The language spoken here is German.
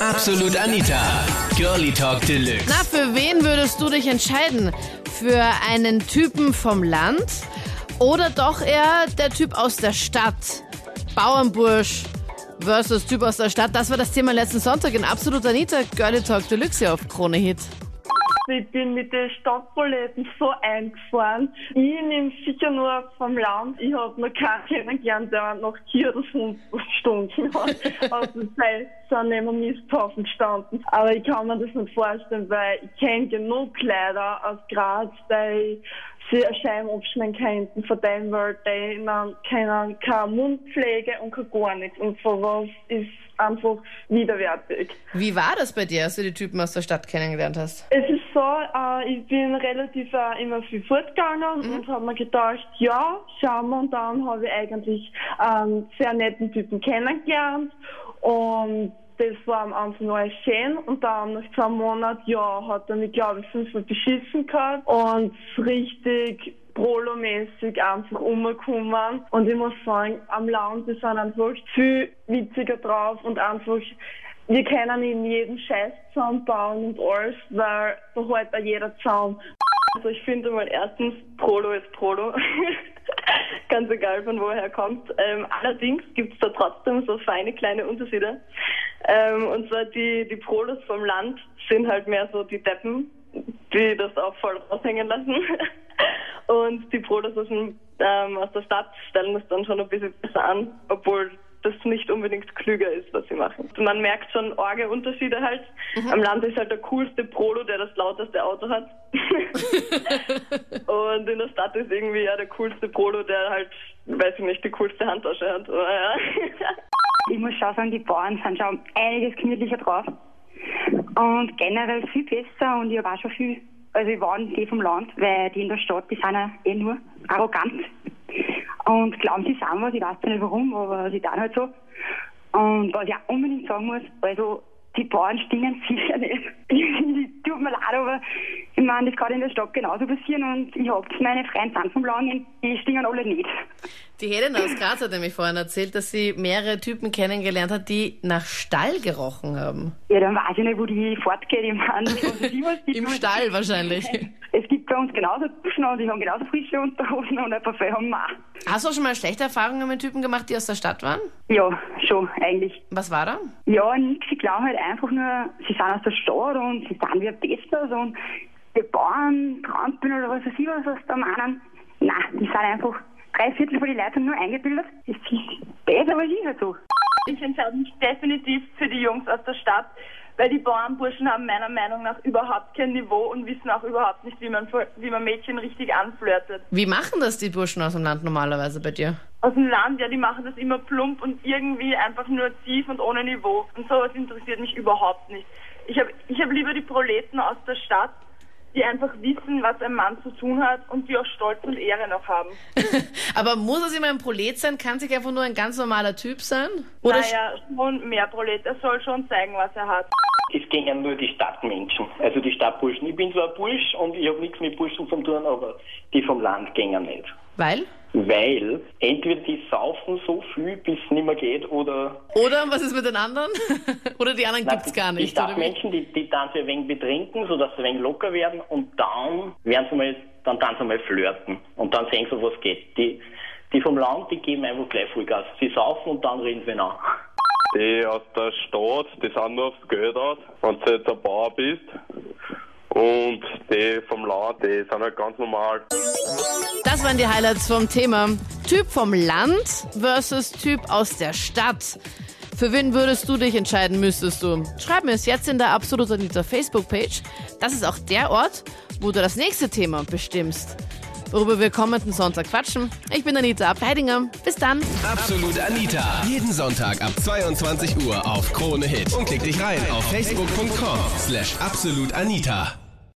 Absolut Anita. Girlie Talk Deluxe. Na, für wen würdest du dich entscheiden? Für einen Typen vom Land oder doch eher der Typ aus der Stadt? Bauernbursch versus Typ aus der Stadt. Das war das Thema letzten Sonntag in Absolut Anita. Girlie Talk Deluxe hier auf Krone Hit. Ich bin mit den Stadtbuletten so eingefahren. Ich nehme sicher nur vom Land. Ich habe noch keinen kennengelernt, der noch vier oder fünf Stunden hat. Also sei sind neben Misthaufen gestanden. Aber ich kann mir das nicht vorstellen, weil ich kenne genug Kleider aus Graz, die sie Scheiben abschneiden könnten von dem Welt, die man kennen keine Mundpflege und kein gar nichts. Und sowas ist einfach widerwärtig. Wie war das bei dir, als du die Typen aus der Stadt kennengelernt hast? Es ist so, äh, ich bin relativ äh, immer viel fortgegangen Mhm. und habe mir gedacht, ja, schauen wir. Und dann habe ich eigentlich einen sehr netten Typen kennengelernt. Und das war am Anfang alles schön. Und dann nach zwei Monaten, ja, hat er mich, glaube ich, fünfmal beschissen gehabt. Und richtig prolomäßig einfach umgekommen. Und ich muss sagen, am Land, die sind einfach viel witziger drauf und einfach wir können in jedem Scheiß zusammenbauen und alles, weil da hält auch jeder zusammen. Also ich finde mal erstens, Prolo ist Prolo. Ganz egal von woher er kommt. Ähm, allerdings gibt es da trotzdem so feine kleine Unterschiede. Ähm, und zwar die, die Prolos vom Land sind halt mehr so die Deppen, die das auch voll raushängen lassen. Und die Prolos aus, dem, ähm, aus der Stadt stellen das dann schon ein bisschen besser an, obwohl das nicht unbedingt klüger ist, was sie machen. Man merkt schon arge Unterschiede halt. Am Land ist halt der coolste Prolo, der das lauteste Auto hat. Und in der Stadt ist irgendwie ja der coolste Prolo, der halt, weiß ich nicht, die coolste Handtasche hat. Aber ja. Ich muss schon sagen, die Bauern sind schon einiges gemütlicher drauf. Und generell viel besser und ich habe auch schon viel, also ich war die vom Land, weil die in der Stadt, die sind ja eh nur arrogant. Und glauben, sie sind was, ich weiß nicht warum, aber sie tun halt so. Und was ich auch unbedingt sagen muss, also die Bauern stinken sicher nicht. Tut mir leid, aber ich meine, das kann in der Stadt genauso passieren und ich hab meine vom Land, die stinken alle nicht. Die Helena aus Graz hat nämlich vorhin erzählt, dass sie mehrere Typen kennengelernt hat, die nach Stall gerochen haben. Ja, dann weiß ich nicht, wo die fortgeht. Ich meine, was was Im. Stall wahrscheinlich. Uns genauso Duschen und die haben genauso frische Unterhosen und ein Parfum haben wir auch. Hast du auch schon mal schlechte Erfahrungen mit Typen gemacht, die aus der Stadt waren? Ja, schon, eigentlich. Was war da? Ja, nix. Sie glauben halt einfach nur, sie sind aus der Stadt und sie sind wie ein Besser. Und die Bauern, Trampeln oder was weiß ich, was sie da meinen. Nein, die sind einfach, drei Viertel von den Leuten nur eingebildet. Das ist besser als ich halt so. Ich entscheide mich definitiv für die Jungs aus der Stadt, weil die Bauernburschen haben meiner Meinung nach überhaupt kein Niveau und wissen auch überhaupt nicht, wie man, wie man Mädchen richtig anflirtet. Wie machen das die Burschen aus dem Land normalerweise bei dir? Aus dem Land, ja, die machen das immer plump und irgendwie einfach nur tief und ohne Niveau. Und sowas interessiert mich überhaupt nicht. Ich habe ich hab lieber die Proleten aus der Stadt, die einfach wissen, was ein Mann zu tun hat und die auch Stolz und Ehre noch haben. Aber muss es immer ein Prolet sein? Kann sich einfach nur ein ganz normaler Typ sein? Oder naja, schon mehr Prolet. Er soll schon zeigen, was er hat. Es gingen nur die Stadtmenschen, also die Stadtburschen. Ich bin zwar ein Bursch und ich habe nichts mit Burschen zu tun, aber die vom Land gingen nicht. Weil? Weil entweder die saufen so viel, bis es nicht mehr geht, oder... Oder was ist mit den anderen? oder die anderen gibt's gar Die nicht, oder wie? Stadtmenschen, die, die dann ein wenig betrinken, sodass sie ein wenig locker werden und dann werden sie mal, dann dann sie mal flirten und dann sehen sie, was geht. Die, die vom Land, die geben einfach gleich Vollgas. Sie saufen und dann reden sie an. Die aus der Stadt, die sind nur aufs Geld aus, wenn du jetzt ein Bauer bist. Und die vom Land, die sind halt ganz normal. Das waren die Highlights vom Thema. Typ vom Land versus Typ aus der Stadt. Für wen würdest du dich entscheiden, müsstest du? Schreib mir es jetzt in der Absolut Anita Facebook-Page. Das ist auch der Ort, wo du das nächste Thema bestimmst. Worüber wir kommenden Sonntag quatschen. Ich bin Anita Abteidinger. Bis dann. Absolut Anita. Jeden Sonntag ab 22 Uhr auf Krone Hit. Und klick dich rein auf facebook.com slash absolutanita.